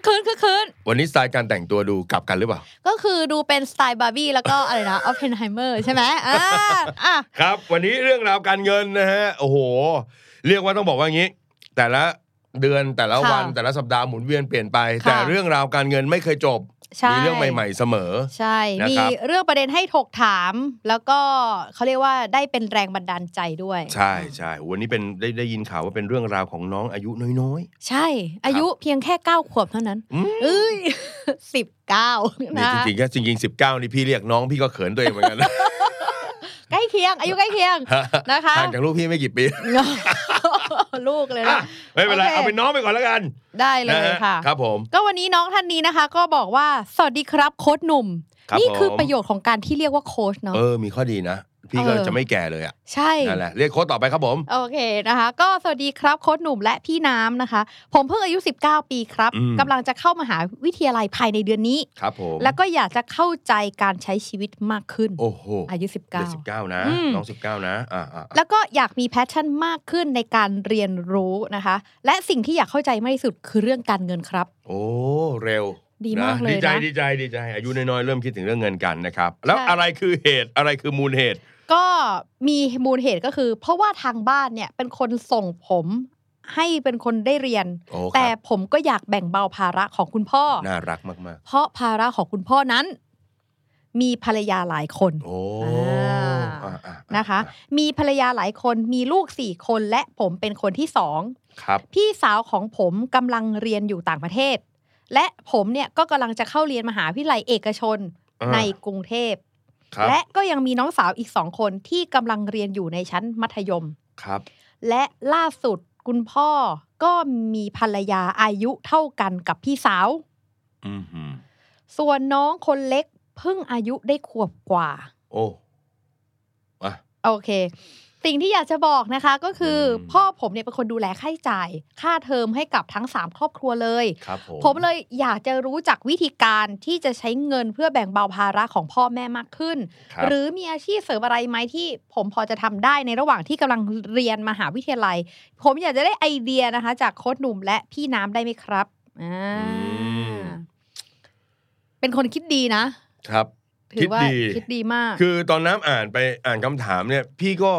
กคืนคึกคืนวันนี้สไตล์การแต่งตัวดูกลับกันหรือเปล่า ก็คือดูเป็นสไตล์บาร์บี้แล้วก็อะไรนะออฟเพนไฮเมอร์ใช่ไหมอ่าอะครับ วันนี้เรื่องราวการเงินนะฮะ โอ้โห เรียกว่าต้องบอกว่างี้ แต่ละ เดือนแต่ละวันแต่ละสัปดาห์หมุนเวียนเปลี่ยนไป แต่เรื่องราวการเงินไม่เคยจบใช่มีเรื่องใหม่ ๆเสมอ ใช่นะมีครับเรื่องประเด็นให้ถกถาม แล้วก็เขาเรียกว่าได้เป็นแรงบันดาลใจด้วย ใช่ใช่วันนี้เป็นได้ได้ยินข่าวว่าเป็นเรื่องราวของน้องอายุน้อยใช่ อายุเพียงแค่เก้าขวบเท่านั้นอืมเอ้ยสิบเก้าๆนี่นะจริงๆแค่จริงๆสิบเก้านี่พี่เรียกน้องพี่ก็เขินตัวเองเหมือนกันนะใกล้เคียง อายุใกล้เคียงนะคะห่างจากลูกพี่ไม่กี่ปี ลูกเลยอะนะไม่เป็นไรโอเคเอาเป็นน้องไปก่อนแล้วกัน ได้เลนะยฮะค่ะ ครับผม ก็วันนี้น้องท่านนี้นะคะ ก็บอกว่าสวัสดีครับโค้ชหนุ่มครับนี่คือผมประโยชน์ของการที่เรียกว่าโค้ชเนาะเออมีข้อดีนะ พี่ก็เออจะไม่แก่เลยอะใช่นั่นแหละเรียกโค้ดต่อไปครับผม โอเคนะคะ ก็สวัสดีครับโค้ชหนุ่มและพี่น้ำนะคะ ผมเพิ่งอายุ 19 ปีครับอืมกำลังจะเข้ามหาวิทยาลัยภายในเดือนนี้ครับผมแล้วก็อยากจะเข้าใจการใช้ชีวิตมากขึ้นโอ้โหอายุเด็กสิบ19เก้านะอืมน้องสิบเก้านะอ่าอ่าแล้วก็อยากมีแพชชั่นมากขึ้นในการเรียนรู้นะคะ และสิ่งที่อยากเข้าใจมากที่สุดคือเรื่องการเงินครับ โอ้เร็วดีมากนะเลยดีใจนะดีใจดีใจ อายุน้อยๆเริ่มคิดถึงเรื่องเงินกันนะครับ แล้วใช่อะไรคือเหตุอะไรคือมูลเหตุ ก็มีมูลเหตุก็คือ เพราะว่าทางบ้านเนี่ยเป็นคนส่งผมให้เป็นคนได้เรียน โอ้ครับ แต่ผมก็อยากแบ่งเบาภาระของคุณพ่อ น่ารักมากเพราะภาระของคุณพ่อนั้น มีภรรยาหลายคน ๆ โอ้อ่า อ่าอ่านะคะ มีภรรยาหลายคนมีลูกสี่คนและผมเป็นคนที่สองครับ พี่สาวของผมกำลังเรียนอยู่ต่างประเทศ และผมเนี่ยก็กำลังจะเข้าเรียนมหาวิทยาลัยเอกชนอ่า ในกรุงเทพครับ และก็ยังมีน้องสาวอีกสองคนที่กำลังเรียนอยู่ในชั้นมัธยมครับ และล่าสุดคุณพ่อก็มีภรรยาอายุเท่ากันกับพี่สาวอืมหืมส่วนน้องคนเล็กเพิ่งอายุได้ขวบกว่า โอ้อะโอเค สิ่งที่อยากจะบอกนะคะก็คืออมพ่อผมเนี่ยเป็นคนดูแลค่าใช้จ่าย ค่าเทอมให้กับทั้ง 3 ครอบครัวเลยครับผมผมเลยอยากจะรู้จักวิธีการที่จะใช้เงินเพื่อแบ่งเบาภาระของพ่อแม่มากขึ้น ครับ หรือมีอาชีพเสริมอะไรไหมที่ผมพอจะทำได้ในระหว่างที่กำลังเรียนมหาวิทยาลัย ผมอยากจะได้ไอเดียนะคะ จากโค้ชหนุ่มและพี่น้ำได้ไหมครับอ่ามเป็นคนคิดดีนะครับ ถืคิดว่าดี คิดดีมาก คือตอนน้ำอ่านไปอ่านคำถามเนี่ย พี่ก็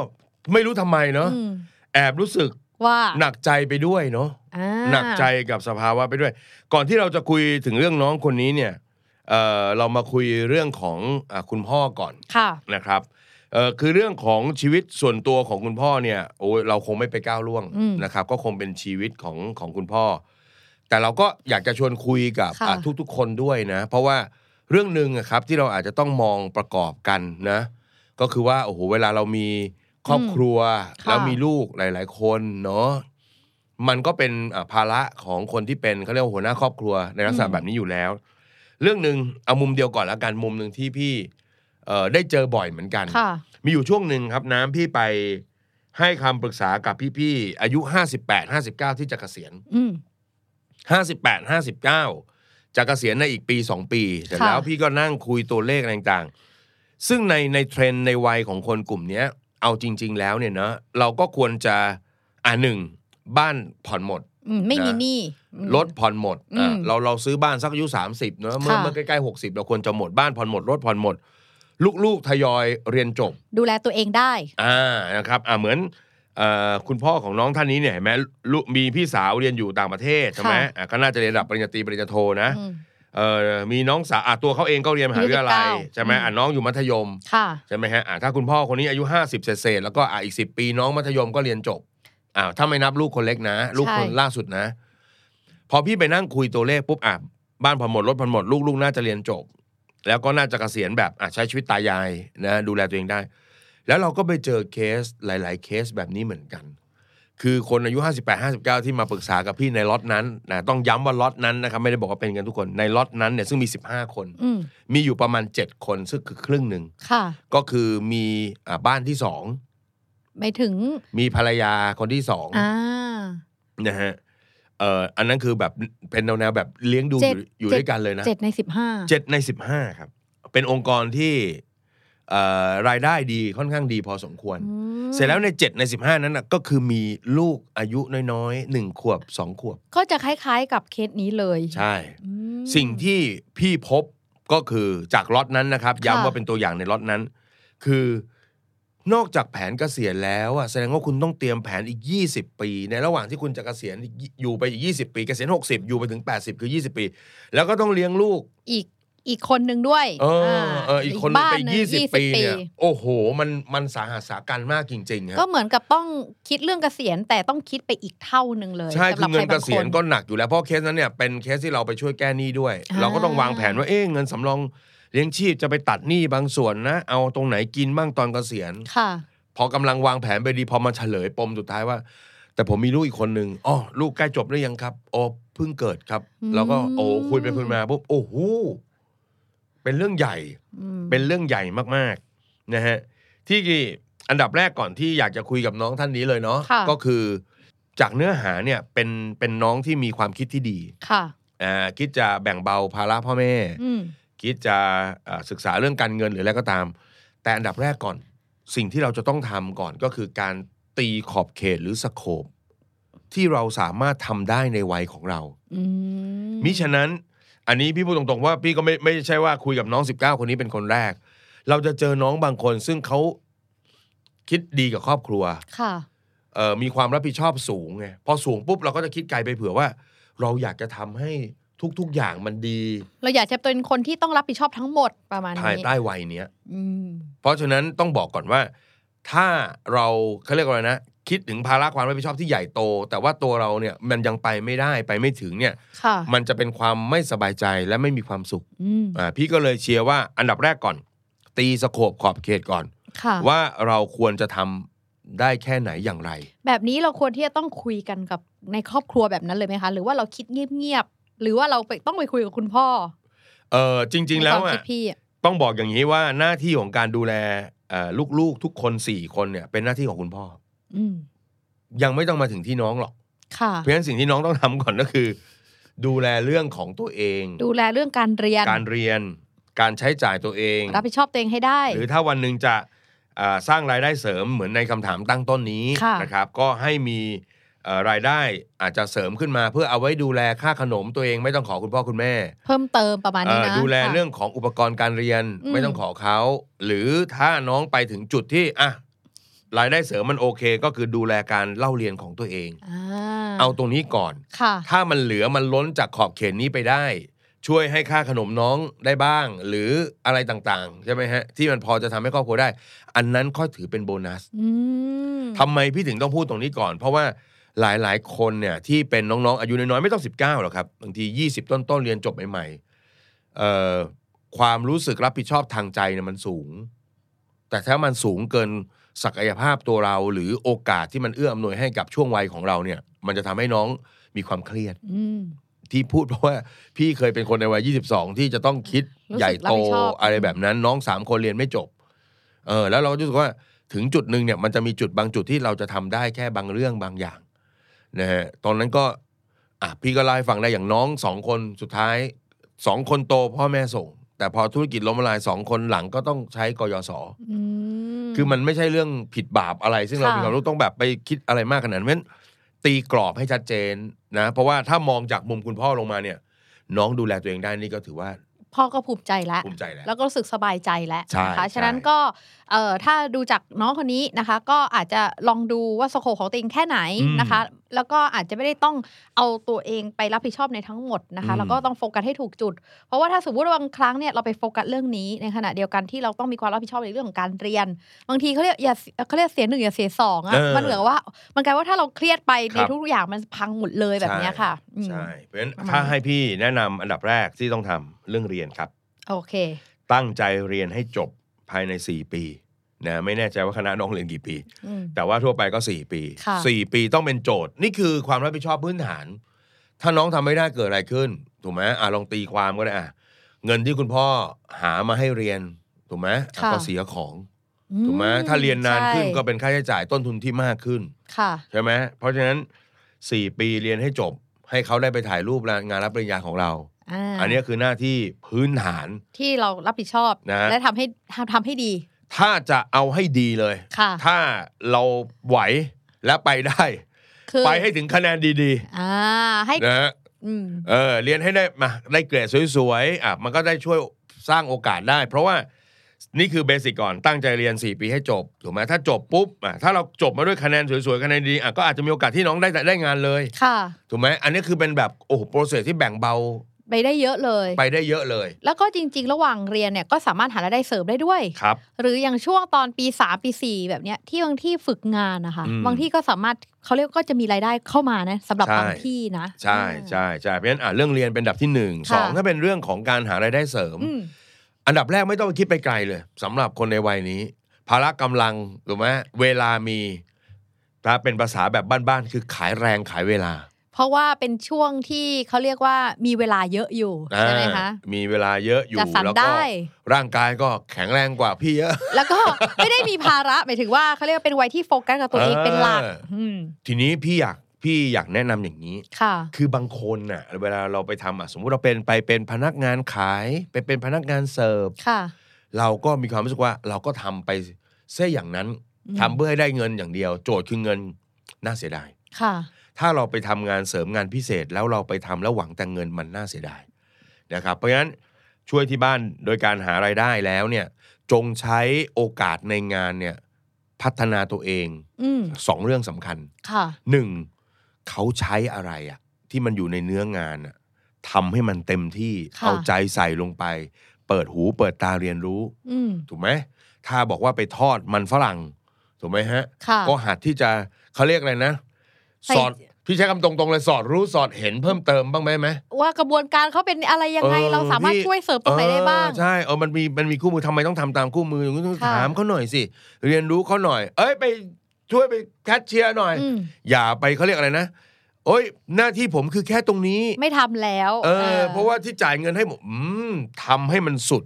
ไม่รู้ทำไมเนาะมแอบรู้สึกว่าหนักใจไปด้วยเนาะอ่าหนักใจกับสภาวะไปด้วย ก่อนที่เราจะคุยถึงเรื่องน้องคนนี้เนี่ยเอ่อเรามาคุยเรื่องของอะคุณพ่อก่อนค่ะนะครับเอ่อคือเรื่องของชีวิตส่วนตัวของคุณพ่อเนี่ยโอ้ยเราคงไม่ไปก้าวล่วงอืมนะครับ ก็คงเป็นชีวิตของของคุณพ่อ แต่เราก็อยากจะชวนคุยกับค่ะอะทุกๆคนด้วยนะ เพราะว่าเรื่องหนึ่งอะครับที่เราอาจจะต้องมองประกอบกันนะ ก็คือว่าโอ้โหเวลาเรามี ครอบครัวค่ะแล้วมีลูกหลาย ๆ คนเนาะมันก็เป็นอะภาระของคนที่เป็นเขาเรียกว่าหัวหน้าครอบครัวในลักษณะแบบนี้อยู่แล้ว เรื่องหนึ่งเอามุมเดียวก่อนแล้วกันมุมหนึ่งที่พี่เอ่อได้เจอบ่อยเหมือนกันค่ะมีอยู่ช่วงหนึ่งครับน้ำพี่ไปให้คำปรึกษากับพี่ๆอายุ58 59ที่จะเกษียณอืม58 59จะเกษียณในอีกปี2ปีเสร็จค่ะแล้วพี่ก็นั่งคุยตัวเลขอะไรต่างๆ ซึ่งในในเทรนด์ในวัยของคนกลุ่มเนี้ย เอาจริง ๆ แล้วเนี่ยเนาะเราก็ควรจะอ่าหนึ่งบ้านผ่อนหมดอืมไม่มีนะหนี้อืมรถผ่อนหมดอืมอะเราเราซื้อบ้านสักอายุ30เนอะเมื่อค่ะเมื่อใกล้ๆ60เราควรจะหมดบ้านผ่อนหมดรถผ่อนหมด ลูกๆทยอยเรียนจบ ดูแลตัวเองได้อ่านะครับอ่าเหมือนเอ่อคุณพ่อของน้องท่านนี้เนี่ยเห็นไหมลูกมีพี่สาวเรียนอยู่ต่างประเทศใช่ไหมค่ะอ่าก็น่าจะเรียนระดับปริญญาตรีปริญญาโทนะอืม เอ่อมีน้องสาวอะตัวเขาเองก็เรียนมหาวิทยาลัยอายุ19ใช่ไหมอืมอะน้องอยู่มัธยมค่ะใช่ไหมฮะอะถ้าคุณพ่อคนนี้อายุ 50 เศษๆแล้วก็อะอีก 10 ปีน้องมัธยมก็เรียนจบอ่าถ้าไม่นับลูกคนเล็กนะ ลูกคนใช่ล่าสุดนะ พอพี่ไปนั่งคุยตัวเลขปุ๊บอะบ้านผ่อนหมดรถผ่อนหมดลูกลูกน่าจะเรียนจบ แล้วก็น่าจะเกษียณแบบอะใช้ชีวิตตายายนะดูแลตัวเองได้ แล้วเราก็ไปเจอเคสหลาย ๆ เคสแบบนี้เหมือนกัน คือคนอายุ 58 59 ที่มาปรึกษากับพี่ในล็อตนั้นนะต้องย้ำว่าล็อตนั้นนะครับไม่ได้บอกว่าเป็นกันทุกคนในล็อตนั้นเนี่ยซึ่งมี 15 คนอืมมีอยู่ประมาณ 7 คนซึ่งคือครึ่งหนึ่งค่ะก็คือมีอ่าบ้านที่สองไม่ถึงมีภรรยาคนที่สองอ่านะฮะเอ่ออันนั้นคือแบบเป็นแนวๆแบบเลี้ยงดูเจ็อดยู่อยู่เจ็ดด้วยกันเลยนะเจ็ดในสิบห้าเจ็ดในสิบห้าครับ เป็นองค์กรที่เอ่อรายได้ดีค่อนข้างดีพอสมควร เสร็จแล้วในเจ็ดในสิบห้านั้นนะก็คือมีลูกอายุน้อยๆหนึ่งขวบสองขวบ ก็จะคล้าย ๆ กับเคสนี้เลย ใช่อืมสิ่งที่พี่พบก็คือจากล็อตนั้นนะครับค่ะย้ำว่าเป็นตัวอย่างในล็อตนั้น คือนอกจากแผนเกษียณแล้วอะแสดงว่าคุณต้องเตรียมแผนอีก 20 ปี ในระหว่างที่คุณจะเกษียณอีกอยู่ไปอีก 20 ปีเกษียณ60 อยู่ไปถึง 80 คือ 20 ปี แล้วก็ต้องเลี้ยงลูกอีก อีกคนหนึ่งด้วยเออเอออีกคนหนึงไปบ้าหง20ปีเนี่ยโอ้โห มันมันสาหัสสากันมากจริงๆฮะก็เหมือนกับต้องคิดเรื่องเกษียณแต่ต้องคิดไปอีกเท่าหนึ่งเลยใช่สำหคืรัอเงินใครเกบางษียณคก็หนักอยู่แล้วเพราะเคสนั้นเนี่ยเป็นเคสที่เราไปช่วยแก้หนี้ด้วยอ่าเราก็ต้องวางแผนว่าเอ๊ะเงินสำรองเลี้ยงชีพจะไปตัดหนี้บางส่วนนะ เอาตรงไหนกินบ้างตอนเกษียณค่ะ พอกำลังวางแผนไปดีพอมาเฉลยปมสุดท้ายว่า แต่ผมมีลูกอีกคนหนึ่งอ๋อลูกใกล้จบหรือยังครับโอ้เพิ่งเกิดครับอืมแล้วก็โอ้คุยไปคุยมาปุ๊บโอ้โห เป็นเรื่องใหญ่อืมเป็นเรื่องใหญ่มากๆนะฮะที่อันดับแรกก่อนที่อยากจะคุยกับน้องท่านนี้เลยเนาะค่ะก็คือจากเนื้อหาเนี่ยเป็นเป็นน้องที่มีความคิดที่ดีค่ะอ่าคิดจะแบ่งเบาภาระพ่อแม่อืมคิดจะอ่าศึกษาเรื่องการเงินหรืออะไรก็ตาม แต่อันดับแรกก่อน สิ่งที่เราจะต้องทำก่อนก็คือการตีขอบเขตหรือสโคปที่เราสามารถทำได้ในวัยของเราอืมมิฉะนั้น อันนี้พี่พูดตรงๆว่าพี่ก็ไม่ไม่ใช่ว่าคุยกับน้อง 19 คนนี้เป็นคนแรก เราจะเจอน้องบางคน ซึ่งเขาคิดดีกับครอบครัวค่ะเอ่อมีความรับผิดชอบสูงไงพอสูงปุ๊บเราก็จะคิดไกลไปเผื่อว่า เราอยากจะทำให้ทุกๆอย่างมันดีเราอยากจะเป็นคนที่ต้องรับผิดชอบทั้งหมดประมาณภายนี้ใต้วัยเนี้ย อืม เพราะฉะนั้นต้องบอกก่อนว่า ถ้าเราเขาเรียกว่าอะไรนะ คิดถึงภาระความรับผิดชอบที่ใหญ่โต แต่ว่าตัวเราเนี่ยมันยังไปไม่ได้ไปไม่ถึงเนี่ย ค่ะ มันจะเป็นความไม่สบายใจและไม่มีความสุขอืมอ่าพี่ก็เลยเชียร์ว่าอันดับแรกก่อน ตีสโคบขอบเขตก่อน ค่ะ ว่าเราควรจะทำได้แค่ไหนอย่างไร แบบนี้เราควรที่จะต้องคุยกันกับในครอบครัวแบบนั้นเลยไหมคะ หรือว่าเราคิดเงียบๆ หรือว่าเราไปต้องไปคุยกับคุณพ่อเออจริง ๆ แล้วในคามอะ คิดพี่อะต้องบอกอย่างนี้ว่าหน้าที่ของการดูแลเอ่อลูกๆทุกคนสี่คนเนี่ยเป็นหน้าที่ของคุณพ่ออืม ยังไม่ต้องมาถึงที่น้องหรอก ค่ะ เพราะฉะนั้นสิ่งที่น้องต้องทำก่อนก็คือ ดูแลเรื่องของตัวเอง ดูแลเรื่องการเรียน การเรียน การใช้จ่ายตัวเอง รับผิดชอบตัวเองให้ได้ หรือถ้าวันหนึ่งจะอ่าสร้างรายได้เสริมเหมือนในคำถามตั้งต้นนี้ค่ะนะครับ ก็ให้มีเอ่อรายได้อาจจะเสริมขึ้นมา เพื่อเอาไว้ดูแลค่าขนมตัวเองไม่ต้องขอคุณพ่อคุณแม่ เพิ่มเติมประมาณนี้เอ่อนะดูแลค่ะเรื่องของอุปกรณ์การเรียนอืมไม่ต้องขอเขา หรือถ้าน้องไปถึงจุดที่อะ รายได้เสริมมันโอเคก็คือดูแลการเล่าเรียนของตัวเองอ่าเอาตรงนี้ก่อนค่ะถ้ามันเหลือมันล้นจากขอบเขตนี้ไปได้ ช่วยให้ค่าขนมน้องได้บ้าง หรืออะไรต่างๆ ใช่ไหมฮะ ที่มันพอจะทำให้ครอบครัวได้ อันนั้นค่อยถือเป็นโบนัสอืมทำไมพี่ถึงต้องพูดตรงนี้ก่อน เพราะว่าหลายๆ คนเนี่ยที่เป็นน้องๆ อายุน้อยๆ ไม่ต้อง 19หรอกครับบางที 20 ต้นๆ เรียนจบใหม่ๆเอ่อความรู้สึกรับผิดชอบทางใจเนี่ยมันสูง แต่ถ้ามันสูงเกิน ศักยภาพตัวเราหรือโอกาสที่มันเอื้ออำนวยให้กับช่วงวัยของเราเนี่ย มันจะทำให้น้องมีความเครียดอืมที่พูดเพราะว่าพี่เคยเป็นคนในวัย 22 ที่จะต้องคิดรู้สึกใหญ่โตรับผิดชอบอะไรแบบนั้น น้องสามคนเรียนไม่จบ เออ แล้วเราก็รู้สึกว่าถึงจุดหนึ่งเนี่ย มันจะมีจุดบางจุดที่เราจะทำได้แค่บางเรื่องบางอย่างนะฮะตอนนั้นก็ อะพี่ก็เล่าให้ฟังได้อย่างน้องสองคนสุดท้ายสองคนโตพ่อแม่ส่ง แต่พอธุรกิจล้มละลายสองคนหลังก็ต้องใช้กยศอืม คือมันไม่ใช่เรื่องผิดบาปอะไร ซึ่งเราค่ะมีความรู้ต้องแบบไปคิดอะไรมากขนาดนั้นเพราะฉะนั้นตีกรอบให้ชัดเจนนะ เพราะว่าถ้ามองจากมุมคุณพ่อลงมาเนี่ย น้องดูแลตัวเองได้นี่ก็ถือว่า พ่อก็ภูมิใจแล้วภูมิใจแล้วแล้วก็รู้สึกสบายใจแล้วใช่นะคะใช่ฉะนั้นก็ เอ่อถ้าดูจากน้องคนนี้นะคะ ก็อาจจะลองดูว่าสโคปของตัวเองแค่ไหนนะคะ แล้วก็อาจจะไม่ได้ต้องเอาตัวเองไปรับผิดชอบในทั้งหมดนะคะ แล้วก็ต้องโฟกัสให้ถูกจุด เพราะว่าถ้าสมมติว่าบางครั้งเนี่ยเราไปโฟกัสเรื่องนี้ในขณะเดียวกันที่เราต้องมีความรับผิดชอบในเรื่องของการเรียน บางทีเขาเรียกอย่าเขาเรียกเสียหนึ่งอย่าเสียสองอะเออมันเหมือนกับว่า มันกลายว่าถ้าเราเครียดไปคในรับทุกอย่างมันพังหมดเลยแบบเนี้ยค่ะอืมใช่เพราะฉะนั้นประมาณถ้าให้พี่แนะนำอันดับแรกที่ต้องทำเรื่องเรียนครับ โอเค ตั้งใจเรียนให้จบภายใน 4 ปี นะไม่แน่ใจว่าคณะน้องเรียนกี่ปีอืมแต่ว่าทั่วไปก็ 4 ปีค่ะ4ปีต้องเป็นโจทย์ นี่คือความรับผิดชอบพื้นฐาน ถ้าน้องทำไม่ได้เกิดอะไรขึ้น ถูกไหมอะลองตีความก็ได้อะเงินที่คุณพ่อหามาให้เรียน ถูกไหมอะค่ะก็เสียของอืถูกไหมถ้าเรียนนานขึ้นใช่ก็เป็นค่าใช้จ่ายต้นทุนที่มากขึ้นค่ะใช่ไหมเพราะฉะนั้น 4 ปีเรียนให้จบ ให้เขาได้ไปถ่ายรูปงานรับปริญญาของเราอ่าอันนี้คือหน้าที่พื้นฐานที่เรารับผิดชอบนะและทำให้ทำให้ดี ถ้าจะเอาให้ดีเลย ค่ะถ้าเราไหวและไปได้ คือไปให้ถึงคะแนนดีอ่าให้ๆนะฮะอืมเออเรียนให้ได้มาได้เกรดสวยๆอะมันก็ได้ช่วยสร้างโอกาสได้ เพราะว่านี่คือเบสิกก่อนตั้งใจเรียน 4 ปีให้จบถูกไหมถ้าจบปุ๊บอะถ้าเราจบมาด้วยคะแนนสวยๆคะแนนดีอะก็อาจจะมีโอกาสที่น้องได้ได้งานเลย ค่ะ ถูกไหมอันนี้คือเป็นแบบโอ้โหโปรเซสที่แบ่งเบา ไปได้เยอะเลย ไปได้เยอะเลย แล้วก็จริง ๆ ระหว่างเรียนเนี่ยก็สามารถหารายได้เสริมได้ด้วยครับ หรืออย่างช่วงตอนปีสามปีสี่แบบเนี้ยที่บางที่ฝึกงานนะคะอืมบางที่ก็สามารถเขาเรียกก็จะมีรายได้เข้ามานะสำหรับใช่บางที่นะ ใช่ใช่ใช่เพราะฉะนั้นอะเรื่องเรียนเป็นอันดับที่หนึ่งค่ะสองถ้าเป็นเรื่องของการหารายได้เสริมอืมอันดับแรกไม่ต้องไปคิดไปไกลเลยสำหรับคนในวัยนี้ภาระกำลังถูกไหมเวลามีถ้าเป็นภาษาแบบบ้านๆคือขายแรงขายเวลา เพราะว่าเป็นช่วงที่เขาเรียกว่ามีเวลาเยอะอยู่ใช่ไหมคะอ่ามีเวลาเยอะอยู่จัดสรรแล้วได้ก็ร่างกายก็แข็งแรงกว่าพี่เยอะ แล้วก็ไม่ได้มีภาระหมายถึงว่าเขาเรียกว่าเป็นวัยที่โฟกัสกับตัวเองเออเป็นหลักอืมทีนี้พี่อยากพี่อยากแนะนำอย่างนี้ค่ะ คือบางคนน่ะ เวลาเราไปทำอะสมมุติเราเป็นไปเป็นพนักงานขาย ไปเป็นพนักงานเสิร์ฟค่ะ เราก็มีความรู้สึกว่าเราก็ทำไปเส้อย่างนั้นอืมทำเพื่อให้ได้เงินอย่างเดียว โจทย์คือเงินน่าเสียดายค่ะ ถ้าเราไปทำงานเสริมงานพิเศษ แล้วเราไปทำแล้วหวังแต่เงินมันน่าเสียดายนะครับ เพราะฉะนั้นช่วยที่บ้านโดยการหารายได้แล้วเนี่ยจงใช้โอกาสในงานเนี่ยพัฒนาตัวเองอืมสองเรื่องสำคัญค่ะหนึ่งเขาใช้อะไรอะที่มันอยู่ในเนื้องานอะทำให้มันเต็มที่ค่ะเอาใจใส่ลงไป เปิดหูเปิดตาเรียนรู้อืมถูกไหมถ้าบอกว่าไปทอดมันฝรั่ง ถูกไหมฮะค่ะก็หัดที่จะเขาเรียกอะไรนะใส่สอด พี่ใช้คำตรงๆเลยสอดรู้สอดเห็นเพิ่มเติมบ้างไหมไหมว่ากระบวนการเขาเป็นอะไรยังไงเออเราสามารถพี่ช่วยเสริมตรงไหนได้บ้างเออใช่เออมันมีมันมีคู่มือทำไมต้องทำตามคู่มืออย่างนี้ต้องค่ะถามเขาหน่อยสิเรียนรู้เขาหน่อย เอ้ยไปช่วยไปแคชเชียร์หน่อยอืมอย่าไปเขาเรียกอะไรนะโอ้ยหน้าที่ผมคือแค่ตรงนี้ ไม่ทำแล้วเออออ เพราะว่าที่จ่ายเงินให้ผมอืมทำให้มันสุด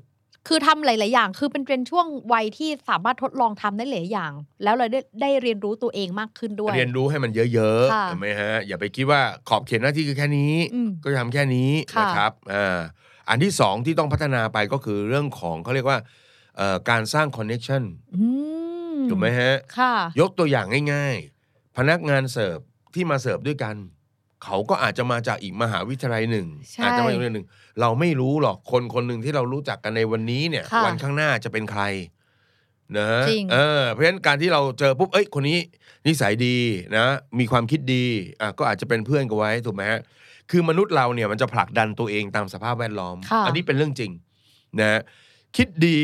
คือทำหลาย ๆ อย่าง คือเป็นเป็นช่วงวัยที่สามารถทดลองทำได้หลายอย่าง แล้วเราได้ได้เรียนรู้ตัวเองมากขึ้นด้วย เรียนรู้ให้มันเยอะค่ะๆเห็นไหมฮะ อย่าไปคิดว่าขอบเขตหน้าที่คือแค่นี้อืมก็จะทำแค่นี้ค่ะนะครับอ่าอันที่สองที่ต้องพัฒนาไปก็คือเรื่องของเขาเรียกว่าเอ่อการสร้างคอนเน็ชันอืมถูกไหมฮะค่ะยกตัวอย่างง่าย ๆ พนักงานเสิร์ฟที่มาเสิร์ฟด้วยกัน เขาก็อาจจะมาจากอีกมหาวิทยาลัยหนึ่งใช่อาจจะมาอีกโรงเรียนหนึ่ง เราไม่รู้หรอกคนคนหนึ่งที่เรารู้จักกันในวันนี้เนี่ย ค่ะวันข้างหน้าจะเป็นใครนะจริง เออเพราะฉะนั้นการที่เราเจอปุ๊บเอ้ยคนนี้นิสัยดีนะ มีความคิดดีอะก็อาจจะเป็นเพื่อนกันไว้ถูกไหมฮะคือมนุษย์เราเนี่ยมันจะผลักดันตัวเองตามสภาพแวดล้อม ค่ะ อันี้เป็นเรื่องจริงนะคิดดี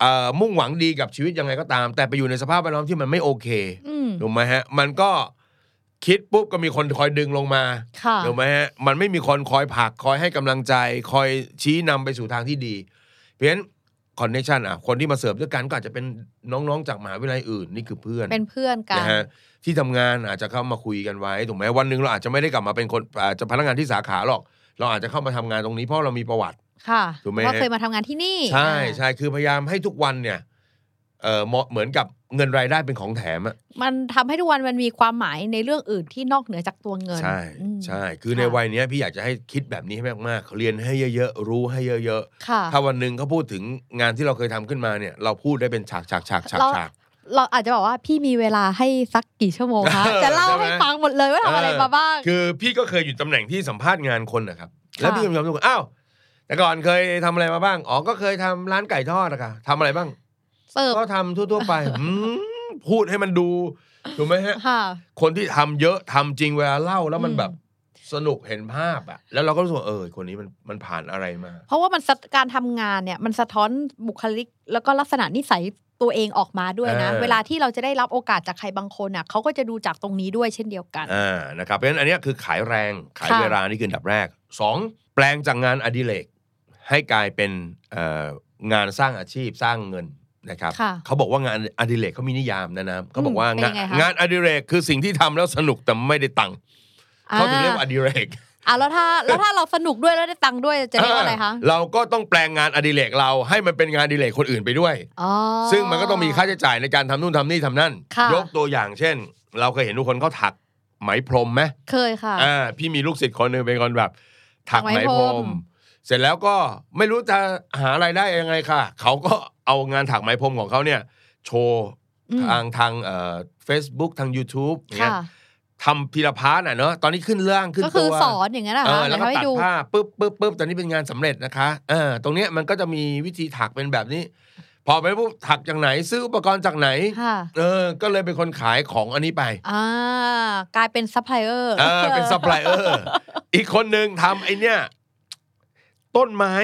เอ่อมุ่งหวังดีกับชีวิตยังไงก็ตาม แต่ไปอยู่ในสภาพแวดล้อมที่มันไม่โอเค อืม ถูกไหมฮะ มันก็ คิดปุ๊บก็มีคนคอยดึงลงมาค่ะถูกไหมฮะมันไม่มีคนคอยผลักคอยให้กำลังใจ คอยชี้นำไปสู่ทางที่ดี เพราะฉะนั้นคอนเนคชันอะคนที่มาเสิร์ฟด้วยกันก็อาจจะเป็นน้องๆ จากมหาวิทยาลัยอื่นนี่คือเพื่อนเป็นเพื่อนกันนะฮะที่ทำงานอาจจะเข้ามาคุยกันไว้ถูกไหมวันหนึ่งเราอาจจะไม่ได้กลับมาเป็นคนอาจจะพนักงานที่สาขาหรอก เราอาจจะเข้ามาทำงานตรงนี้เพราะเรามีประวัติค่ะถูกไหมว่าฮะเคยมาทำงานที่นี่ ใช่อ่าใช่คือพยายามให้ทุกวันเนี่ย เออเหมาะเหมือนกับเงินรายได้เป็นของแถมอะมันทำให้ทุกวันมันมีความหมายในเรื่องอื่นที่นอกเหนือจากตัวเงิน ใช่อืมใช่ คือในวัยเนี้ยพี่อยากจะให้คิดแบบนี้ให้มากๆเรียนให้เยอะๆรู้ให้เยอะค่ะๆถ้าวันหนึ่งเขาพูดถึงงานที่เราเคยทำขึ้นมาเนี่ย เราพูดได้เป็นฉากฉากฉากฉากเราฉากเราอาจจะบอกว่าพี่มีเวลาให้สักกี่ชั่วโมงคะจะเล่าใช่ไหมให้ฟังหมดเลยว่าทำอะไรมาบ้างคือพี่ก็เคยอยู่ตำแหน่งที่สัมภาษณ์งานคนนะครับค่ะแล้วพี่ก็มีความรู้สึกว่าอ้าวแต่ก่อนเคยทำอะไรมาบ้างอ๋อก็เคยทำร้านไก่ทอดนะคะทำอะไรบ้าง เสิร์ฟก็ทำทั่วๆไปอืมพูดให้มันดูถูกไหมฮะค่ะคนที่ทำเยอะทำจริงเวลาเล่าแล้วมันอืมแบบสนุกเห็นภาพอะแล้วเราก็รู้สึกว่าเออคนนี้มันมันผ่านอะไรมา เพราะว่ามันสะการทำงานเนี่ย มันสะท้อนบุคลิก แล้วก็ลักษณะนิสัยตัวเองออกมาด้วยนะเออเวลาที่เราจะได้รับโอกาสจากใครบางคนอะเขาก็จะดูจากตรงนี้ด้วยเช่นเดียวกันอ่านะครับเพราะฉะนั้นอันเนี้ยคือขายแรงขายค่ะเวลานี่คืออันดับแรกสองแปลงจากงานอดิเรกให้กลายเป็นเอ่องานสร้างอาชีพสร้างเงิน นะครับค่ะเขาบอกว่างานอดิเรกเขามีนิยามนะนะเขาบอกว่าเป็นงานยังไงคะงานอดิเรกคือสิ่งที่ทำแล้วสนุกแต่ไม่ได้ตังค์เขาถึงเรียกว่าอดิเรกอะแล้วถ้าแล้วถ้าเราสนุกด้วยแล้วได้ตังค์ด้วยจะเรียกว่าอะไรคะเราก็ต้องแปลงงานอดิเรกเราให้มันเป็นงานอดิเรกคนอื่นไปด้วยอ๋อซึ่งมันก็ต้องมีค่าใช้จ่ายในการทำนู่นทำนี่ทำนั่นค่ะยกตัวอย่างเช่น เราเคยเห็นทุกคนเขาถักไหมพรมไหมเคยค่ะอ่าพี่มีลูกศิษย์คนหนึ่งเป็นคนแบบ ถักไหมไหมพพรรมมเสร็จแล้วก็ไม่รู้จะหารายได้ยังไงค่ะ เขาก็ เอางานถักไหมพรมของเขาเนี่ยโชว์อืมทางทางเอ่อ Facebook ทาง YouTube อย่างเงี้ยค่ะทำพีรพาร์ทอะเนอะตอนนี้ขึ้นเรื่องขึ้นก็ตัคือวสอนอย่างนั้นนะเอคะอแล้วก็เดี๋ยตัดให้ดูผ้าปุ๊บปุ๊บปุ๊บตอนนี้เป็นงานสำเร็จนะคะเออตรงเนี้ยมันก็จะมีวิธีถักเป็นแบบนี้ พอไปปุ๊บถักจากไหนซื้ออุปกรณ์จากไหนค่ะเออ ก็เลยเป็นคนขายของอันนี้ไปอ่ากลายเป็นซัพพลายเออร์เออเป็นซัพพลายเออร์อีกคนหนึ่งทำไอเนี้ยต้นไม้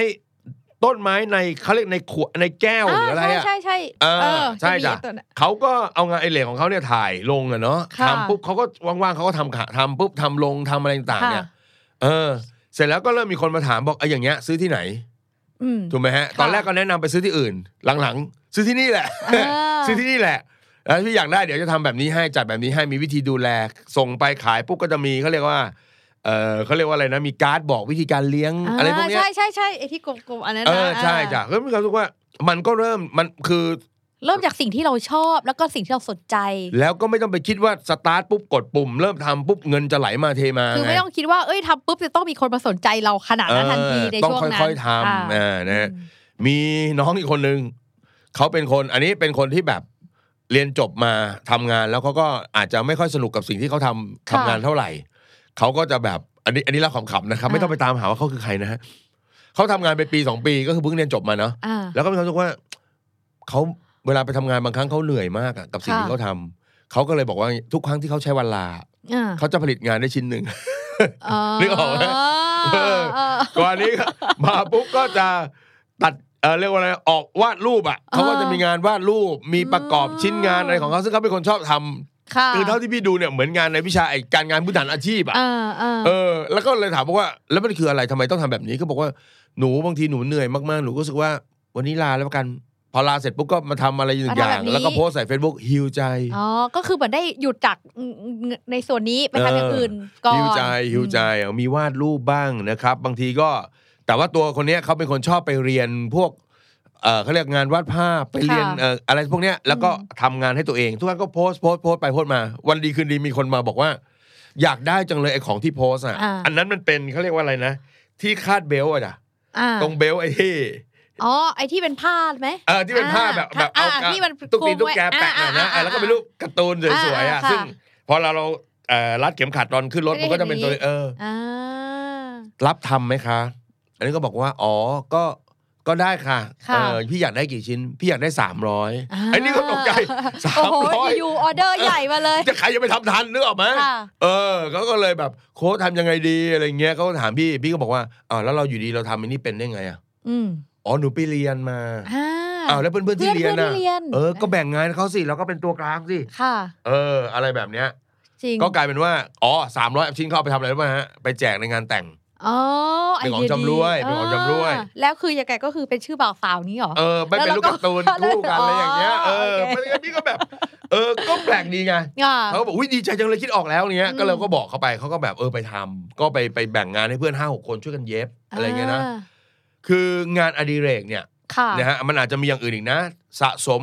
ต้นไม้ในเขาเรียกในขวดในแก้วหรืออะไรใช่อะใช่ใช่เออใช่มีจ้ะตัวนั้นเขาก็เอางานไอเหล็กของเขาเนี่ยถ่ายลงอะเนาะค่ะทำปุ๊บเขาก็ว่างๆเขาก็ทำค่ะทำปุ๊บทำลงทำอะไรต่างๆค่ะเนี่ย เออ เสร็จแล้วก็เริ่มมีคนมาถามบอกไอ้อย่างเงี้ย ซื้อที่ไหนอืมถูกไหมฮะ ตอนแรกก็แนะนำไปซื้อที่อื่น หลังๆ ซื้อที่นี่แหละอ่าซื้อที่นี่แหละแล้วพี่อยากได้เดี๋ยวจะทำแบบนี้ให้จัดแบบนี้ให้มีวิธีดูแล ส่งไปขายปุ๊บก็จะมีเขาเรียกว่า เออเขาเรียกว่าอะไรนะ มีการ์ดบอกวิธีการเลี้ยง อะไรพวกเนี้ยใช่ใช่ใช่ไอที่กลมๆอันนั้นเอนะอใช่อ่าจ้ะก็มีความรู้สึกว่า มันก็เริ่มมันคือเริ่มจากสิ่งที่เราชอบแล้วก็สิ่งที่เราสนใจ แล้วก็ไม่ต้องไปคิดว่าสตาร์ทปุ๊บกดปุ่ม เริ่มทำปุ๊บเงินจะไหลมาเทมาคือไม่ไงต้องคิดว่าเอ้ยทำปุ๊บจะต้องมีคนมาสนใจเราขนาดนั้นทันทีในต้องช่วงนั้นค่อยๆทค่ะำอ่านะฮะมีน้องอีกคนนึงเขาเป็นคนอันนี้เป็นคนที่แบบเรียนจบมาทำงานแล้วเขาก็อาจจะไม่ค่อยสนุกกับสิ่งที่เขาทำค่ะทำงานเท่าไหร่ เขาก็จะแบบอันนี้อันนี้เราขำๆนะครับ ไม่อ่าต้องไปตามหาว่าเขาคือใครนะฮะเขาทำงานไปปีสองปีก็คือเพิ่งเรียนจบมาเนาะอ่าแล้วก็มีความรู้สึกว่าเขาเวลาไปทำงานบางครั้งเขาเหนื่อยมากอะกับสิ่งค่ะที่เขาทำเขาก็เลยบอกว่าทุกครั้งที่เขาใช้วันลาอ่าเขาจะผลิตงานได้ชิ้นหนึ่งอ๋อนึกออกไหมเออเออก่อนนี้ก็มาปุ๊บก็จะตัดเออเรียกว่าอะไรออกวาดรูปอะเขาก็จะมีงานวาดรูปมีประกอบชิ้นงานอะไรของเขาซึ่งเขาเป็นคนชอบทำ ค่ะคือเท่าที่พี่ดูเนี่ยเหมือนงานในวิชาไอ้การงานพื้นฐานอาชีพอะอ่าอ่าเออ แล้วก็เลยถามบอกว่า แล้วมันคืออะไรทำไมต้องทำแบบนี้ก็บอกว่าหนูบางทีหนูเหนื่อยมากๆหนูก็รู้สึกว่า วันนี้ลาแล้วกันพอลาเสร็จปุ๊บก็มาทำอะไรหนึ่งอย่าง แล้วก็โพสต์ใส่ Facebook ฮิวใจ อ๋อ ก็คือเหมือนได้หยุดจากในส่วนนี้ไปทำอย่างอื่นก่อนฮิวใจฮิวใจอะมีวาดรูปบ้างนะครับ บางทีก็ แต่ว่าตัวคนเนี้ยเขาเป็นคนชอบไปเรียนพวกเออ เขาเรียกงานวาดภาพไปเรียนเอ่ออะไรพวกเนี้ยแล้วก็ทำงานให้ตัวเอง ทุกครั้งก็โพสต์โพสต์โพสต์ไปโพสต์มา วันดีคืนดีมีคนมาบอกว่า อยากได้จังเลยไอ้ของที่โพสต์อะอ่าอันนั้นมันเป็นเขาเรียกว่าอะไรนะ ที่คาดเบลต์อะจ้ะอ่าตรงเบลต์ไอ้ที่อ๋อไอที่เป็นผ้าไหมเออที่เป็นผ้าแบบอ่าแบบเอาอ่าที่มันตุ๊กตีตุ๊กแกโครงไว้แปะหน่อยนะอ่าอ่าอะแล้วก็เป็นรูปการ์ตูนสวยๆอะอ่าอ่าซึ่งพอเราเราเอ่อรัดเข็มขัดตอนขึ้นรถมันก็จะเป็นตัวเอออ่ารับทำไหมคะ อันนี้ก็บอกว่า อ๋อก็ ก็ได้ค่ะค่ะเออพี่อยากได้กี่ชิ้น พี่อยากได้สามร้อยอ่าไอ้นี่ก็ตกใจสาโอ้มโหร้อยอยู่ออเดอร์ใหญ่มาเลย จะใครจะไปทำทันนึกออกไหมค่ะ เออเขาก็เลยแบบโค้ชทำยังไงดีอะไรเงี้ยเขาก็ถามพี่พี่ก็บอกว่าอ้าวแล้วเราอยู่ดีเราทำอันนี้เป็นได้ไงอะอืมอ๋อหนูไปเรียนมาอ่า อ้าวแล้วเพื่อนๆที่เรียนเพื่อน่ะนๆที่เรียน เออ ก็แบ่งงานเขาสิเราก็เป็นตัวกลางสิค่ะ เออ อะไรแบบเนี้ย จริง ก็กลายเป็นว่า อ๋อสามร้อยชิ้นเขาเอาไปทำอะไรรู้ไหมฮะ ไปแจกในงานแต่ง อ๋อเป็นของไดียจำรวยดีเป็นของจำรวยอ่าแล้วคือยังไงก็คือเป็นชื่อบ่าวสาวนี้เหรอเออไม่เป็นแล้วลูกเราก็การ์ตูนคู่กันอะไรอย่างเงี้ยเออ๋ออโอเคไม่งั้นพี่ก็แบบ เออก็แปลกดีไงอ่าเขาก็บอกอุ้ยดีใจจังเลยคิดออกแล้วเนี้ยอืมก็เราก็บอกเขาไปเขาก็แบบเออไปทำก็ไปไปแบ่งงานให้เพื่อนห้าหกคนช่วยกันเย็บอะไรเงี้ยนะาคืองานอดิเรกเนี่ยค่ะนะฮะมันอาจจะมีอย่างอื่นอีกนะ สะสม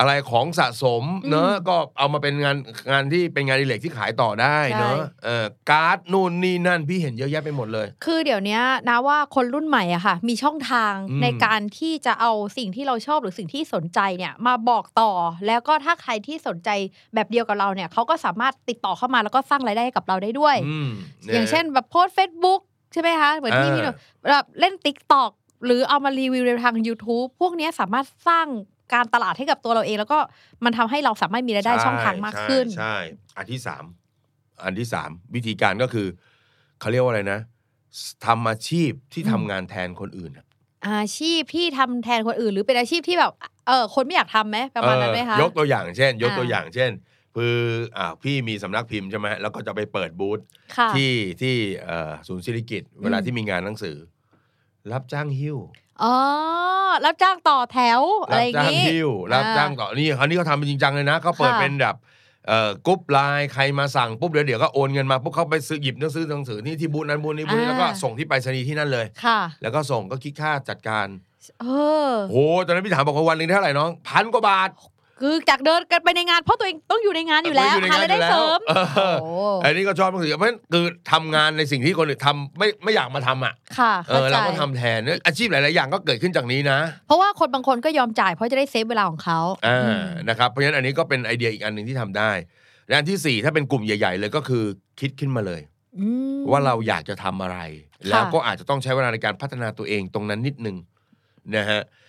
อะไรของสะสมเนอะอืมก็เอามาเป็นงานงานที่เป็นงานอดิเรกที่ขายต่อได้เนอะใช่เออการ์ดนู่นนี่นั่นพี่เห็นเยอะแยะไปหมดเลย คือเดี๋ยวเนี้ยนะว่าคนรุ่นใหม่อะค่ะ มีช่องทางอืมในการที่จะเอาสิ่งที่เราชอบหรือสิ่งที่สนใจเนี่ยมาบอกต่อ แล้วก็ถ้าใครที่สนใจแบบเดียวกับเราเนี่ยเขาก็สามารถติดต่อเข้ามาแล้วก็สร้างรายได้ให้กับเราได้ด้วยอืมอย่างเช่นแบบโพสเฟซบุ๊กใช่ไหมคะเหมือนที่อ่าพี่หนุ่มแบบเล่น TikTok หรือเอามารีวิวในทาง YouTube พวกเนี้ยสามารถสร้าง การตลาดให้กับตัวเราเอง แล้วก็มันทำให้เราสามารถมีรายได้ช่องทางมากขึ้นใช่ใช่อันที่สามอันที่สามวิธีการก็คือเขาเรียกว่าอะไรนะทำอาชีพที่อืมทำงานแทนคนอื่นอะอาชีพที่ทำแทนคนอื่น หรือเป็นอาชีพที่แบบเออคนไม่อยากทำไหมประมาณนั้นไหมคะเออยกตัวอย่างเช่น ยกตัวอ่าอย่างเช่นคืออ่าพี่มีสำนักพิมพ์ใช่ไหมแล้วก็จะไปเปิดบูธค่ะที่ที่เอ่อศูนย์ศิริกิตเวลาอืมที่มีงานหนังสือ รับจ้างหิ้ว อ๋อรับจ้างต่อแถวอะไรรัอย่างจ้างงี้หิ้วรับจ้างต่อนี่คราวนี้เขาทำเป็นจริงจังเลยนะเขาเปิดค่ะเป็นแบบเอ่อกรุ๊ปไลน์ใครมาสั่งปุ๊บเดี๋ยวเดี๋ยวก็โอนเงินมาปุ๊บเขาไปซื้อหยิบหนังสือหนังสือนี่ที่บูธนั้นบูธนี้บูธนี้แล้วก็ส่งที่ไปรษณีย์ที่นั่นเลยค่ะ แล้วก็ส่งก็คิดค่าจัดการเออโหตอนนั้นพี่ถามบอกว่าวันหนึ่งเท่าไหร่น้องพันกว่าบาท คือจากเดินกันไปในงานเพราะตัวเองต้องอยู่ในงานอยู่แล้วอยู่ในหางานรายได้อยู่แล้วเสริมเออโอ้อันนี้ก็ชอบหนังสือเพราะฉะนั้นคือทำงานในสิ่งที่คนอื่นทำไม่ไม่อยากมาทำอะค่ะเอเข้าอใจเราก็ทำแทนเนี่ยอาชีพหลาย ๆ อย่างก็เกิดขึ้นจากนี้นะ เพราะว่าคนบางคนก็ยอมจ่ายเพราะจะได้เซฟเวลาของเขาอ่าอืมนะครับเพราะฉะนั้นอันนี้ก็เป็นไอเดียอีกอันหนึ่งที่ทำได้และอันที่สี่ถ้าเป็นกลุ่มใหญ่ ๆ เลยก็คือคิดขึ้นมาเลยอืมว่าเราอยากจะทำอะไร แล้วก็อาจจะต้องใช้เวลาในการพัฒนาตัวเองตรงนั้นนิดนึงนะฮะอ่า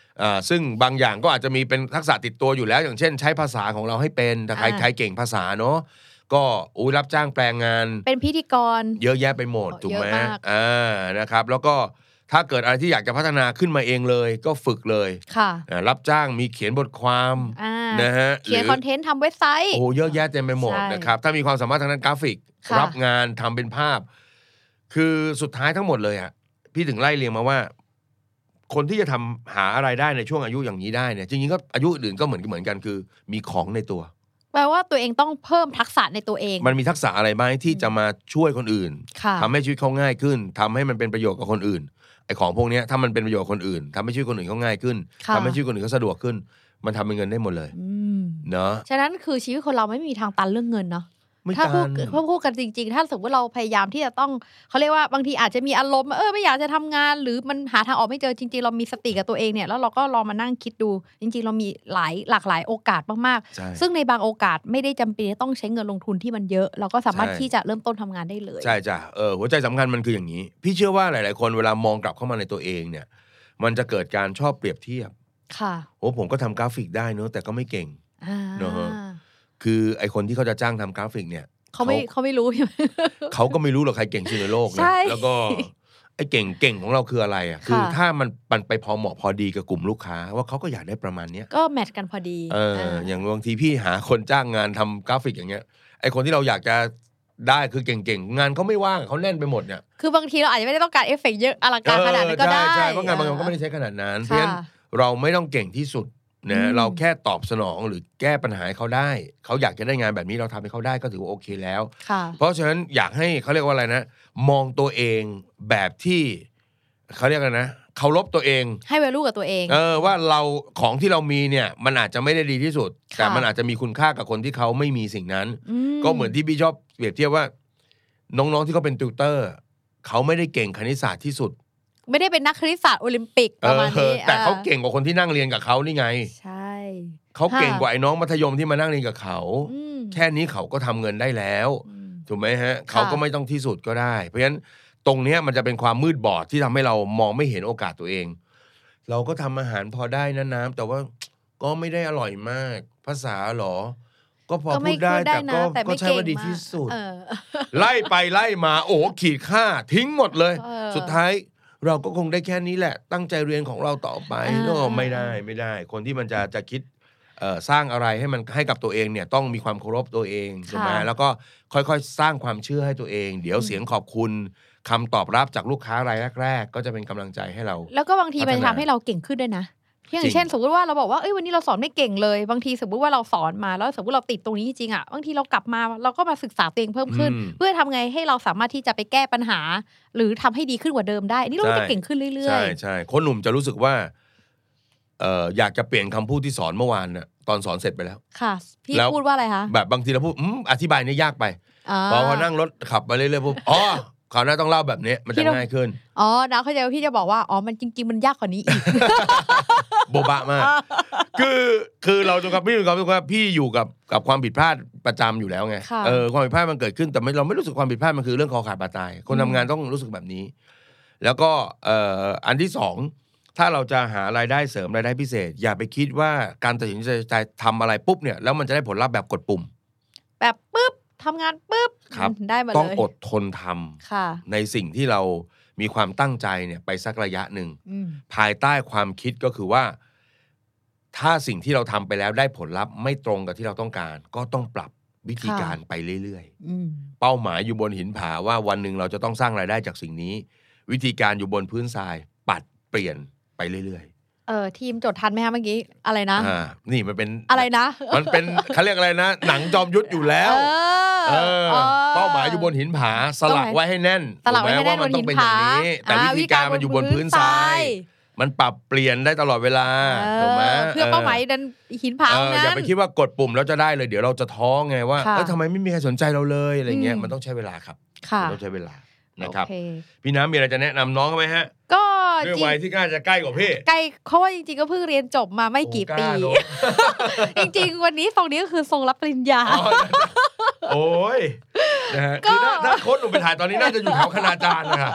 ซึ่งบางอย่างก็อาจจะมีเป็นทักษะติดตัวอยู่แล้ว อย่างเช่น ใช้ภาษาของเราให้เป็นแต่ใครอ่าใครเก่งภาษาเนาะก็อุ้ยรับจ้างแปลงงาน เป็นพิธีกร เยอะแยะไปหมดเยอะถูกไหมมากอ่านะครับ แล้วก็ถ้าเกิดอะไรที่อยากจะพัฒนาขึ้นมาเองเลยก็ฝึกเลยค่ะอ่ารับจ้างมีเขียนบทความอ่านะฮะเขียนหรือคอนเทนต์ทำเว็บไซต์โอ้โหเยอะแยะเต็มไปหมดใช่นะครับ ถ้ามีความสามารถทางด้านกราฟิกค่ะรับงานทำเป็นภาพ คือสุดท้ายทั้งหมดเลยอะพี่ถึงไล่เรียงมาว่า คนที่จะทำหาอะไรได้ในช่วงอายุอย่างนี้ได้เนี่ยจริงๆก็อายุอื่นก็เหมือนเหมือนกันคือ มีของในตัว แปลว่าตัวเองต้องเพิ่มทักษะในตัวเอง มันมีทักษะอะไรบ้างที่จะมาช่วยคนอื่นค่ะทำให้ชีวิตเขาง่ายขึ้นทำให้มันเป็นประโยชน์กับคนอื่นไอ้ของพวกเนี้ยถ้ามันเป็นประโยชน์กับคนอื่นทำให้ชีวิตคนอื่นเขาง่ายขึ้นค่ะทำให้ชีวิตคนอื่นเขาสะดวกขึ้น มันทำเป็นเงินได้หมดเลยอืมเนาะฉะนั้นคือชีวิตคนเราไม่มีทางตันเรื่องเงินเนาะไม่ ถ้าพูดตันถ้าพูดกันจริง ๆ ถ้าสมมติว่าเราพยายามที่จะต้องเขาเรียกว่าบางทีอาจจะมีอารมณ์เออไม่อยากจะทำงาน หรือมันหาทางออกไม่เจอจริง ๆ เรามีสติกับตัวเองเนี่ยแล้วเราก็ลองมานั่งคิดดู จริง ๆ เรามีหลายหลากหลายโอกาสมากใช่ๆซึ่งในบางโอกาสไม่ได้จำเป็นจะต้องใช้เงินลงทุนที่มันเยอะ เราก็สามารถใช่ที่จะเริ่มต้นทำงานได้เลยใช่จ้ะเออหัวใจสำคัญมันคืออย่างนี้ พี่เชื่อว่าหลาย ๆ คนเวลามองกลับเข้ามาในตัวเองเนี่ย มันจะเกิดการชอบเปรียบเทียบค่ะโอ้ผมก็ทำกราฟิกได้เนอะแต่ก็ไม่เก่งอ่าเนอะฮะ คือไอคนที่เขาจะจ้างทำกราฟิกเนี่ยเขาไม่เขาไม่รู้ใช่ไหมเขาก็ไม่รู้หรอกใครเก่งที่สุดในโลกใช่นะแล้วก็ไอเก่งเก่งของเราคืออะไรอะคือค่ะถ้ามันมันไปพอเหมาะพอดีกับกลุ่มลูกค้า ว่าเขาก็อยากได้ประมาณเนี้ยก็ match กันพอดีเออาอย่างบางทีพี่หาคนจ้างงานทำกราฟิกอย่างเงี้ยไอคนที่เราอยากจะได้คือเก่งๆ งานเขาไม่ว่างเขาแน่นไปหมดเนี่ย คือบางทีเราอาจจะไม่ได้ต้องการเอฟเฟกต์เยอะอลังการขนาดนั้นก็ได้ใช่ใช่เพราะงานบางงานก็ไม่ได้ใช้ขนาดนั้นเพค่ะราะฉะนั้นเราไม่ต้องเก่งที่สุด นะอืมเราแค่ตอบสนองหรือแก้ปัญหาให้เขาได้ เขาอยากจะได้งานแบบนี้เราทำให้เขาได้ก็ถือว่าโอเคแล้วค่ะเพราะฉะนั้นอยากให้เขาเรียกว่าอะไรนะ มองตัวเองแบบที่เขาเรียกอะไรนะเคารพตัวเอง ให้ value กับตัวเอง เออว่าเราของที่เรามีเนี่ย มันอาจจะไม่ได้ดีที่สุดค่ะแต่มันอาจจะมีคุณค่ากับคนที่เขาไม่มีสิ่งนั้นมก็เหมือนที่พี่ชอบเปรียบเทียบว่า น้องๆที่เขาเป็นติวเตอร์เขาไม่ได้เก่งคณิตศาสตร์ที่สุด ไม่ได้เป็นนักคณิตศาสตร์โอลิมปิกประมาณนี้เออแต่เขาอ่เก่งกว่าคนที่นั่งเรียนกับเขานี่ไง ใช่เขาเก่งกว่าไอ้น้องมัธยมที่มานั่งเรียนกับเขาอืมแค่นี้เขาก็ทำเงินได้แล้วอืมถูกไหมฮะเขาก็ไม่ต้องที่สุดก็ได้ เพราะฉะนั้นตรงเนี้ยมันจะเป็นความมืดบอดที่ทำให้เรามองไม่เห็นโอกาสตัวเอง เราก็ทำอาหารพอได้นะน้ำแต่ว่าก็ไม่ได้อร่อยมาก ภาษาเหรอ ก็พอก็พูไม่ดได้พูดได้แต่นะก็แต่ก็ไม่ใช่เก่งว่าดีมากที่สุดเออไล่ไปไล่มาโอ้โหขีดค่าทิ้งหมดเลยเออสุดท้าย เราก็คงได้แค่นี้แหละ ตั้งใจเรียนของเราต่อไปอ่าก็อ่าไม่ได้ไม่ได้ คนที่มันจะจะคิดเอ่อสร้างอะไรให้มันให้กับตัวเองเนี่ยต้องมีความเคารพตัวเองถูกไหมแล้วก็ค่อยๆ สร้างความเชื่อให้ตัวเอง เดี๋ยวเสียงขอบคุณคำตอบรับจากลูกค้ารายแรก ๆ ก็จะเป็นกำลังใจให้เรา แล้วก็บางทีมันพัฒจะนาทำให้เราเก่งขึ้นด้วยนะ อย่าจริงงเช่น สมมติว่าเราบอกว่าเอ้ยวันนี้เราสอนไม่เก่งเลย บางทีสมมติว่าเราสอนมาแล้วสมมติเราติดตรงนี้จริงๆอะบางทีเรากลับมาเราก็มาศึกษาตัวเองเพิ่มขึ้นอืมเพื่อทำไงให้เราสามารถที่จะไปแก้ปัญหา หรือทำให้ดีขึ้นกว่าเดิมได้อันนี่เราก็จะใช่เก่งขึ้นเรื่อใช่ยใช่คนหนุ่มจะรู้สึกว่าเอ่ออยากจะเปลี่ยนคำพูดที่สอนเมื่อวานน่ะตอนสอนเสร็จไปแล้วๆค่ะพี่แล้วพูดว่าอะไรคะแบบบางทีเราพูดอืมอธิบายนี่ยากไปาพอพอนั่งรถขับไปเรื่อยๆปุ๊บอ๋อ คราวหน้าต้องเล่าแบบนี้มันพี่จะต้องง่ายขึ้น อ๋อนะเข้าใจว่าพี่จะบอกว่า อ๋อ มันจริง ๆ มันยากกว่านี้อีก โบบะมาก คือคือเราจงกับพี่มีความรู้สึกว่าพี่อยู่กับกับความผิดพลาดประจำอยู่แล้วไงค่ะเออความผิดพลาดมันเกิดขึ้นแต่ไม่เราไม่รู้สึกความผิดพลาดมันคือเรื่องคอขาดบาดตาย คนทำงานต้องรู้สึกแบบนี้ แล้วก็เอ่ออันที่สองถ้าเราจะหารายได้เสริมรายได้พิเศษ อย่าไปคิดว่าการตัดสินใจทำอะไรปุ๊บเนี่ยแล้วมันจะได้ผลลัพธ์แบบกดปุ่ม แบบปุ๊บ ทำงานปุ๊บครับได้มาต้องเลยอดทนทำค่ะในสิ่งที่เรามีความตั้งใจเนี่ยไปสักระยะหนึ่งอืมภายใต้ความคิดก็คือว่า ถ้าสิ่งที่เราทำไปแล้วได้ผลลัพธ์ไม่ตรงกับที่เราต้องการ ก็ต้องปรับวิธีค่ะการไปเรื่อยอืมๆเป้าหมายอยู่บนหินผาว่าวันหนึ่งเราจะต้องสร้างรายได้จากสิ่งนี้ วิธีการอยู่บนพื้นทรายปัดเปลี่ยนไปไปเรื่อย เออทีมจดทันไหมคะเมื่อกี้ อะไรนะๆอ่า นี่มันเป็นอะไรนะ มันเป็นเขาเรียกอะไรนะ หนังจอมยุทธอยู่แล้ว เออเออออเป้าหมายอยู่บนหินผาสลักไว้ให้แน่นสลักไว้ให้แน่นถูบกนไหมหินว่ามันต้องเป็นอผาย่างนี้ แต่อ่วิธีการมันอยู่บนพื้นทรายมันปรับเปลี่ยนได้ตลอดเวลาเอถูกไหมอเพื่อเป้าหมายดันหินผาเออนั้อย่านไปคิดว่ากดปุ่มแล้วจะได้เลย เดี๋ยวเราจะท้อไงว่าค่ะเออทำไมไม่มีใครสนใจเราเลยอะไรเงี้ยอืมมันต้องใช้เวลาครับค่ะมันต้องใช้เวลานะครับโอเคพี่น้ำมีอะไรจะแนะนำน้องไหมฮะ ก็ ด้วยจริงวัยที่น่าจะใกล้กว่าพี่ไกลเพราะว่าจริงๆก็เพิ่งเรียนจบมาไม่กี่โอ้ปีล้าเนอะจริงๆ วันนี้ตรงนี้ก็คือทรงรับปริญญาอ๋อโอ้ยนะฮะคือถ้าถ้าโค้ดหนุ่มไปถ่ายตอนนี้น่าจะอยู่แถวคณาจารย์นะครับ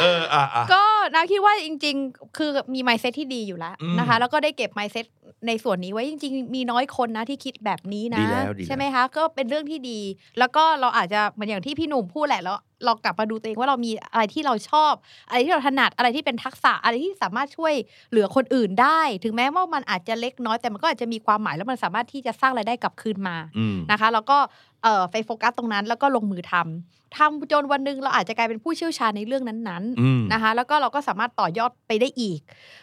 เอออะอะก็นาคิดว่าจริง ๆ คือมี mindset ที่ดีอยู่แล้วอืมนะคะ แล้วก็ได้เก็บ mindset ในส่วนนี้ไว้จริง ๆ มีน้อยคนนะที่คิดแบบนี้นะดีแล้วดีแล้วใช่ไหมคะ ก็เป็นเรื่องที่ดี แล้วก็เราอาจจะเหมือนอย่างที่พี่หนุ่มพูดแหละแล้วเรากลับมาดูตัวเองว่าเรามีอะไรที่เราชอบ อะไรที่เราถนัดอะไรที่เป็นทักษะอะไรที่สามารถช่วยเหลือคนอื่นได้ ถึงแม้ว่ามันอาจจะเล็กน้อยแต่มันก็อาจจะมีความหมายแล้วมันสามารถที่จะสร้างรายได้กลับคืนมาอืมนะคะ แล้วก็เอ่อไปโฟกัสตรงนั้นแล้วก็ลงมือทำทำจนวันหนึ่งเราอาจจะกลายเป็นผู้เชี่ยวชาญในเรื่องนั้นอืมๆนะคะ แล้วก็เราก็สามารถต่อยอดไปได้อีก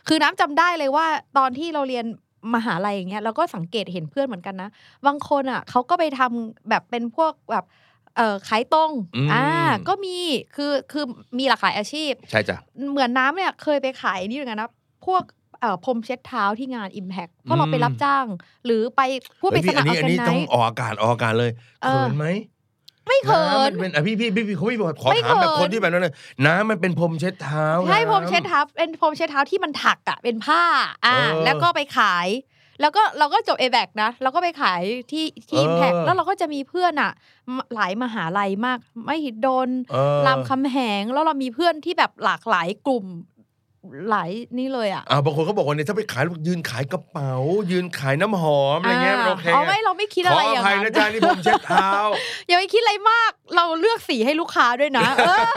คือน้ำจำได้เลยว่าตอนที่เราเรียนมหาลัยอย่างเงี้ยเราก็สังเกตเห็นเพื่อนเหมือนกันนะ บางคนอะเขาก็ไปทำแบบเป็นพวกแบบ เอ่อขายตรงอืมอ่าก็มีคือคือมีหลากหลายอาชีพ ใช่จ้ะเหมือนน้ำเนี่ยเคยไปขายนี่เหมือนกันนะพวกเอ่อพรมเช็ดเท้าที่งาน Impact เพราะเราไปรับจ้าง หรือไปพวกไปเฮ้ยสพี่มัอัคนรนี้อออัแกนนี้ไนต้องซ์ออกอากาศออกอากาศเลยเออเขินไหมไม่เขิำมันเป็นอะพี่พี่พี่พี่เขาพี่บอกขอไม่ถามแบบเขินคนที่แบบนั้นเลยน้ำมันเป็นพรมเช็ดเท้าใช่พรมน้ำเช็ดเท้าเป็นพรมเช็ดเท้าที่มันถักอะเป็นผ้าอ่าเออแล้วก็ไปขาย แล้วก็เราก็จบเอแบกนะเราก็ไปขายที่ที่เอออิมแพกแล้วเราก็จะมีเพื่อนอะมหลายมหาลัยมาก ไม่หิดโดนเออรามคำแหงแล้วเรามีเพื่อนที่แบบหลากหลายกลุ่ม หลายนี่เลยอะอ่าบางคนเขาบอกว่าเนี่ยถ้าไปขายยืนขายกระเป๋า ยืนขายน้ำหอมอะไรเงี้ยมันโอเคอ๋อไม่เราไม่คิดขอะอไรออย่างภัยนั้นะนจ๊ะนี่ผมเช็ดเท้าอย่าไปคิดอะไรมาก เราเลือกสีให้ลูกค้าด้วยนะเออ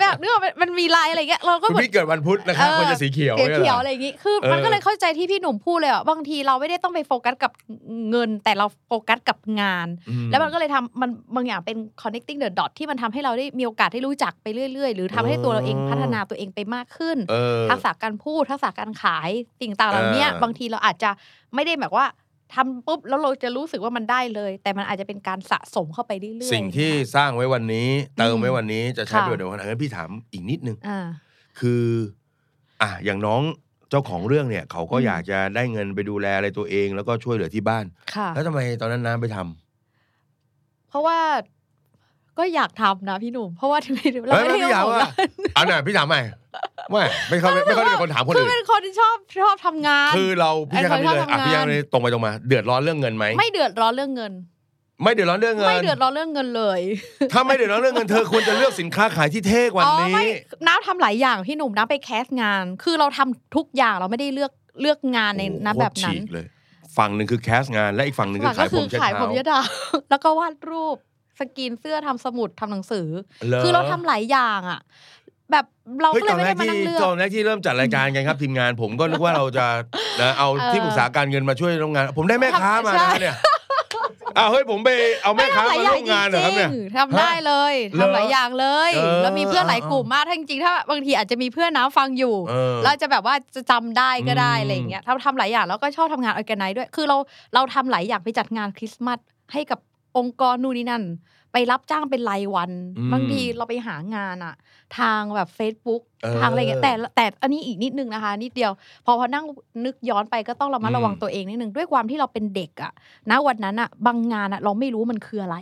แบบนึกว่ามันมีลายอะไรเงี้ยเราก็คุณเหมือนพี่เกิดวันพุธนะครับเออคนจะสีเขียวเขียวนี่เขียวหอะไรอย่างงี้คือเออมันก็เลยเข้าใจที่พี่หนุ่มพูดเลยอะบางทีเราไม่ได้ต้องไปโฟกัสกับเงิน แต่เราโฟกัสกับงานอืแล้วมันก็เลยทำมันบางอย่างเป็น connecting the dot ที่มันทำให้เราได้มีโอกาสได้รู้จักไปเรื่อย ๆ หรือทำให้ตัวเราเองพัฒนาตัวเองไปมากขึ้นเออทักษะการพูดทักษะการขายสิ่งต่างเหล่านี้เออบางทีเราอาจจะไม่ได้แบบว่าทำปุ๊บแล้วเราจะรู้สึกว่ามันได้เลย แต่มันอาจจะเป็นการสะสมเข้าไปเรื่อยๆสิ่งที่สร้างไว้วันนี้ เติมไว้วันนี้จะใช้ค่ะประโยชน์ในวันนั้นพี่ถามอีกนิดนึงอ่าคืออะอย่างน้องเจ้าของเรื่องเนี่ย เขาก็อืมอยากจะได้เงินไปดูแลอะไรตัวเอง แล้วก็ช่วยเหลือที่บ้านค่ะแล้วทำไมตอนนั้นน้ำไปทำเพราะว่า ก็อยากทำนะพี่หนุ่ม เพราะว่าไม่ได้เราเฮ้ยไม่ได้พี่ถามเจ้าของว่าร้านเอาหน่ะพี่ถามใหม่ไม่ไม่เขาไม่เขาเป็นคนถามคนคืออื่นเป็นคนที่ชอบชอบทำงาน คือเราพี่จะคำนี้เลยเป็นคนชอบอะทำงานพี่ยังตรงไปตรงมา เดือดร้อนเรื่องเงินไหมไม่เดือดร้อนเรื่องเงิน ไม่เดือดร้อนเรื่องเงินไม่เดือดร้อนเรื่องเงินเลย ถ้าไม่เดือดร้อนเรื่องเงินเธอควรจะเลือกสินค้าขายที่เท่กว่าอ๋อนี้ไม่น้ำทำหลายอย่างพี่หนุ่มน้ำไปแคสงาน คือเราทำทุกอย่างเราไม่ได้เลือกเลือกงานในโอ้โหน้ำแบบนั้นโคตรฉีกเลยฝั่งหนึ่งคือแคสงานและอีกฝั่งหนึ่งคือขายผมเช็ดขายผเท้ามยดาแล้วก็วาดรูป สกรีนเสื้อทำสมุดทำหนังสือหคือเราทำหลายอย่างอะ แบบเราเฮ้ยก็เลตยอนไม่แรได้กมานั่ที่งเลือกตอนแรกที่เริ่มจัดรายการกันครับทีมงานผมก็นึกว่าเราจะนะเอาเออที่ปรึกษาการเงินมาช่วยโรงงาน ผมได้แม่ค้ามาใช่นะเนี่ยอ้าวเฮ้ยผมไปเอาแม่ค้ามาร่วมงานเหรอครับเนี่ยจงๆทำได้เลยเหรอทำหลายอย่างเลยเออแล้วมีเพื่อนหลายกลุ่มมากถ้าจริงๆถ้าบางทีอาจจะมีเพื่อนน้ำฟังอยู่เออเราจะแบบว่าจะจำได้ก็ได้อืมอะไรอย่างเงี้ยทำทำหลายอย่างแล้วก็ชอบทำงานออแกไนด้วย คือเราเราทำหลายอย่างไปจัดงานคริสต์มาสให้กับ องค์กรนู่นนี่นั่น ไปรับจ้างเป็นรายวันอืมบางทีเราไปหางานอะทางแบบ Facebook เออทางอะไรเงี้ยแต่แต่อันนี้อีกนิดนึงนะคะ นิดเดียว พอพอนั่งนึกย้อนไปก็ต้องระมัดระวังอืมตัวเองนิดนึงด้วยความที่เราเป็นเด็กอะณวันนั้นอะบางงานอะเราไม่รู้มันคืออะไร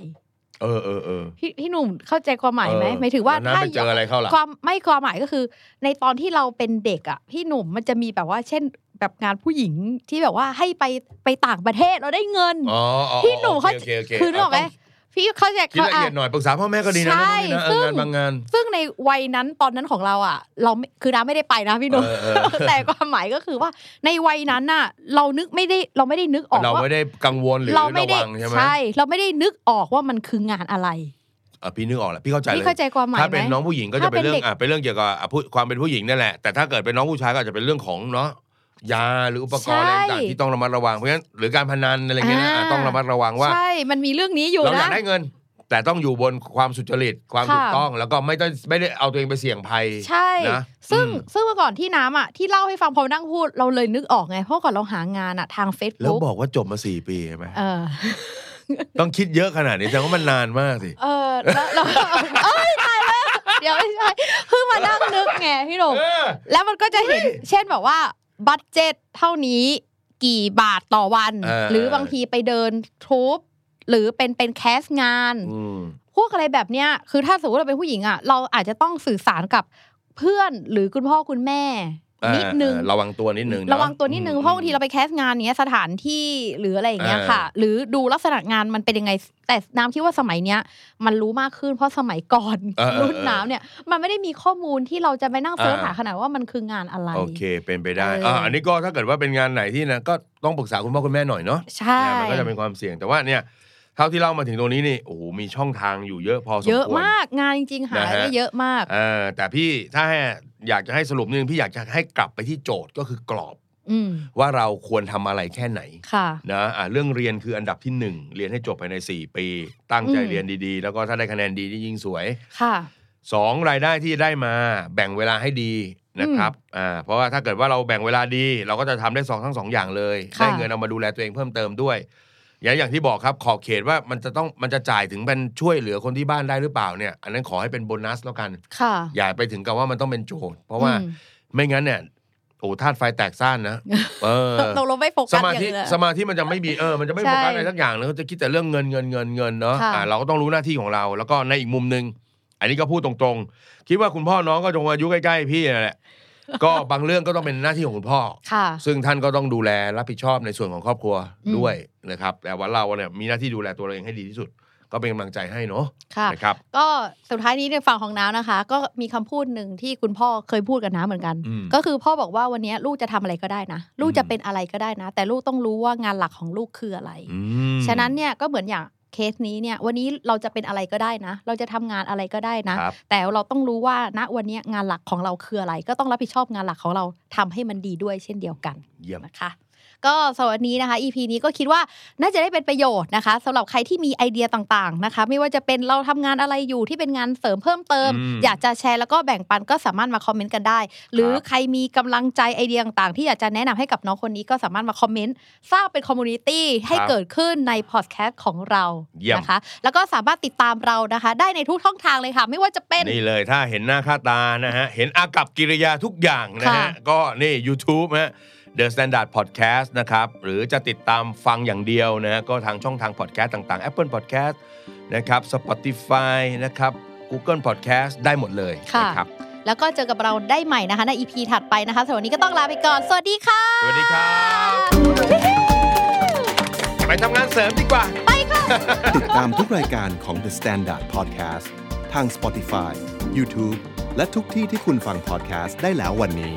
เออเออเออพี่พี่หนุ่มเข้าใจความหมายไหมเออหมายถึงว่าแล้วน้ำไปเจออะไรเข้าล่ะความไม่ความหมายก็คือ ในตอนที่เราเป็นเด็กอะพี่หนุ่มมันจะมีแบบว่า เช่นแบบงานผู้หญิงที่แบบว่าให้ไปไปต่างประเทศเราได้เงินอ๋ออ๋อพี่หนุ่มเขาโอเคโอเคคือนึกออกไหมต้งพี่เข้าใจคิดละเอียดหน่อยปรึกษาพ่อแม่ก็ดีนะใช่นะเอซึ่องงานบางงาน ซึ่งในวัยนั้นตอนนั้นของเราอะ เราไม่คือน้าไม่ได้ไปนะพี่หนุ่มเออเออแต่ความหมายก็คือว่าในวัยนั้นน่ะ เรานึกไม่ได้เราไม่ได้นึกออกเราว่าไม่ได้กังวลหรือเราไม่ระได้วังใช่ไหมใช่เราไม่ได้นึกออกว่ามันคืองานอะไรอะพี่นึกออกแล้วพี่เข้าใจเลยพี่เข้าใจความหมายถ้าเป็นไหมน้องผู้หญิงก็จะถ้าเป็นเป็นเรื่องเด็กอะเป็นเรื่องเกี่ยวกับอะผู้ความเป็นผู้หญิงนั่นแหละแต่ถ้าเกิดเป็นน้องผู้ชายก็อาจจะเป็นเรื่องของเนาะ ยาหรืออุปกรณ์อะไรต่างๆที่ต้องระมัดระวังเพราะฉะนั้นหรือการพนันอะไรเงี้ยนะอะต้องระมัดระวังว่าใช่มันมีเรื่องนี้อยู่เราอนะยากได้เงินแต่แต่ต้องอยู่บนความสุจริตความค่ะถูกต้อง แล้วก็ไม่ได้ไม่ได้เอาตัวเองไปเสี่ยงภัยใช่นะซึ่งอืมซึ่งเมื่อก่อนที่น้ำอะที่เล่าให้ฟังพอนั่งพูดเราเลยนึกออกไงเพราะก่อนเราหางานอะทางแล้ว Facebook บอกว่าจบมาสี่ปีใช่ไหมเออต้องคิดเยอะขนาดนี้แต่ว่ามันนานมากสิเออแล้วแล้วเอ้ยตายแล้วเดี๋ยวไม่ใช่เพิ่งมานั่งนึกไงพี่หนุ่มเออแล้วมันก็จะเห็นเช่นแบบว่า บัตเจ็ตเท่านี้กี่บาทต่อวันเออหรือบางทีไปเดินทูบหรือเป็นเป็นแคสงานอืมพวกอะไรแบบเนี้ยคือถ้าสมมติเราเป็นผู้หญิงอะ เราอาจจะต้องสื่อสารกับเพื่อนหรือคุณพ่อคุณแม่ นิดนึงเออระวังตัวนิดนึงเนอระวังตัวนิดนึงอืมเพราะบางทีเราไปแคสงานเนี้ยสถานที่หรืออะไรอย่างเงี้ยเออค่ะ หรือดูลักษณะงานมันเป็นยังไง แต่น้ำคิดว่าสมัยเนี้ยมันรู้มากขึ้นเพราะสมัยก่อนเออเออรุ่นน้ำเนี่ย มันไม่ได้มีข้อมูลที่เราจะไปนั่งเสิร์ชเออหาขนาดว่ามันคืองานอะไรโอเค เป็นไปได้เอออ่อ่าอันนี้ก็ถ้าเกิดว่าเป็นงานไหนที่นะก็ต้องปรึกษาคุณพ่อคุณแม่หน่อยเนาะใช่เนี่ยมันก็จะเป็นความเสี่ยงแต่ว่าเนี่ย เท่าที่เล่ามาถึงตรงนี้นี่โอ้โหมีช่องทางอยู่เยอะพอสมควรเยอะมากงานจริงๆหานะฮะได้เยอะมากเออแต่พี่ถ้าให้อยากจะให้สรุปนึงพี่อยากจะให้กลับไปที่โจทย์ก็คือกรอบอืมว่าเราควรทำอะไรแค่ไหนค่ะนะอะเรื่องเรียนคืออันดับที่หนึ่งเรียนให้จบภายใน 4 ปี ตั้งใจอืมเรียนดีๆ แล้วก็ถ้าได้คะแนนดีนี่ยิ่งสวยค่ะสองรายได้ที่ได้มาแบ่งเวลาให้ดีนะครับอ่าเพราะว่าถ้าเกิดว่าเราแบ่งเวลาดี เราก็จะทำได้สองทั้งสองอย่างเลยค่ะได้เงินเอามาดูแลตัวเองเพิ่มเติมด้วย อย่างอย่างที่บอกครับขอบเขตว่ามันจะต้องมันจะจ่ายถึงเป็นช่วยเหลือคนที่บ้านได้หรือเปล่าเนี่ย อันนั้นขอให้เป็นโบนัสแล้วกัน ค่ะ อย่าไปถึงกับว่ามันต้องเป็นโจทย์ เพราะว่าอืม ไม่งั้นเนี่ยโอ้ธาตุไฟแตกซ่านนะเออ ตกลงไม่โฟสกัสมาอย่างธิอื่นเลยสมาธิมันจะไม่มีเออมันจะไม่ใช่โฟกัสอะไรสักอย่างเลยเขาจะคิดแต่เรื่องเงินเงินเงินเงินเนาะค่ะ อ่าเราก็ต้องรู้หน้าที่ของเรา แล้วก็ในอีกมุมหนึ่งอันนี้ก็พูดตรงๆ คิดว่าคุณพ่อน้องก็จงอายุใกล้ๆพี่นั่นแหละ ก็บางเรื่องก็ต้องเป็นหน้าที่ของคุณพ่อค่ะซึ่งท่านก็ต้องดูแลรับผิดชอบในส่วนของครอบครัวอืมด้วยนะครับ แต่ว่าเราเนี่ยมีหน้าที่ดูแลตัวเราเองให้ดีที่สุด ก็เป็นกำลังใจให้เนาะค่ะนะครับ ก็สุดท้ายนี้ในฝั่งของน้านะคะ ก็มีคำพูดหนึ่งที่คุณพ่อเคยพูดกับน้าเหมือนกันอืมก็คือพ่อบอกว่าวันนี้ลูกจะทำอะไรก็ได้นะ ลูกอืมจะเป็นอะไรก็ได้นะ แต่ลูกต้องรู้ว่างานหลักของลูกคืออะไรอืมฉะนั้นเนี่ยก็เหมือนอย่าง เคสนี้เนี่ยวันนี้เราจะเป็นอะไรก็ได้นะ เราจะทำงานอะไรก็ได้นะครับแต่เราต้องรู้ว่าณวันนี้งานหลักของเราคืออะไร ก็ต้องรับผิดชอบงานหลักของเราทำให้มันดีด้วยเช่นเดียวกันเยี่ยมนะคะ ก็สำหรับวันนี้นะคะ EP นี้ก็คิดว่าน่าจะได้เป็นประโยชน์นะคะสำหรับใครที่มีไอเดียต่างๆนะคะ ไม่ว่าจะเป็นเราทำงานอะไรอยู่ที่เป็นงานเสริมเพิ่มเติมอืมอยากจะแชร์แล้วก็แบ่งปันก็สามารถมาคอมเมนต์กันได้ หรือครับใครมีกำลังใจไอเดียต่างๆ ที่อยากจะแนะนำให้กับน้องคนนี้ก็สามารถมาคอมเมนต์สร้างเป็น community ให้ครับเกิดขึ้นในพอดแคสต์ของเราเยี่ยมนะคะ แล้วก็สามารถติดตามเรานะคะ ได้ในทุกช่องทางเลยค่ะ ไม่ว่าจะเป็นนี่เลยถ้าเห็นหน้าค่าตานะฮะเห็นอากัปกิริยาทุกอย่างนะฮะค่ะก็นี่ YouTube ฮะ The Standard Podcast นะครับ หรือจะติดตามฟังอย่างเดียวนะฮะก็ทางช่องทาง podcast ต่างๆ Apple Podcast นะครับ Spotify นะครับ Google Podcast ได้หมดเลยค่ะนะครับแล้วก็เจอกับเราได้ใหม่นะคะใน EP ถัดไปนะคะสำหรับวันนี้ก็ต้องลาไปก่อน สวัสดีค่ะ สวัสดีครับ ไปทำงานเสริมดีกว่าติดตามทุกรายการของ The Standard Podcast ทาง Spotify, YouTube และทุกที่ที่คุณฟัง podcast ได้แล้ววันนี้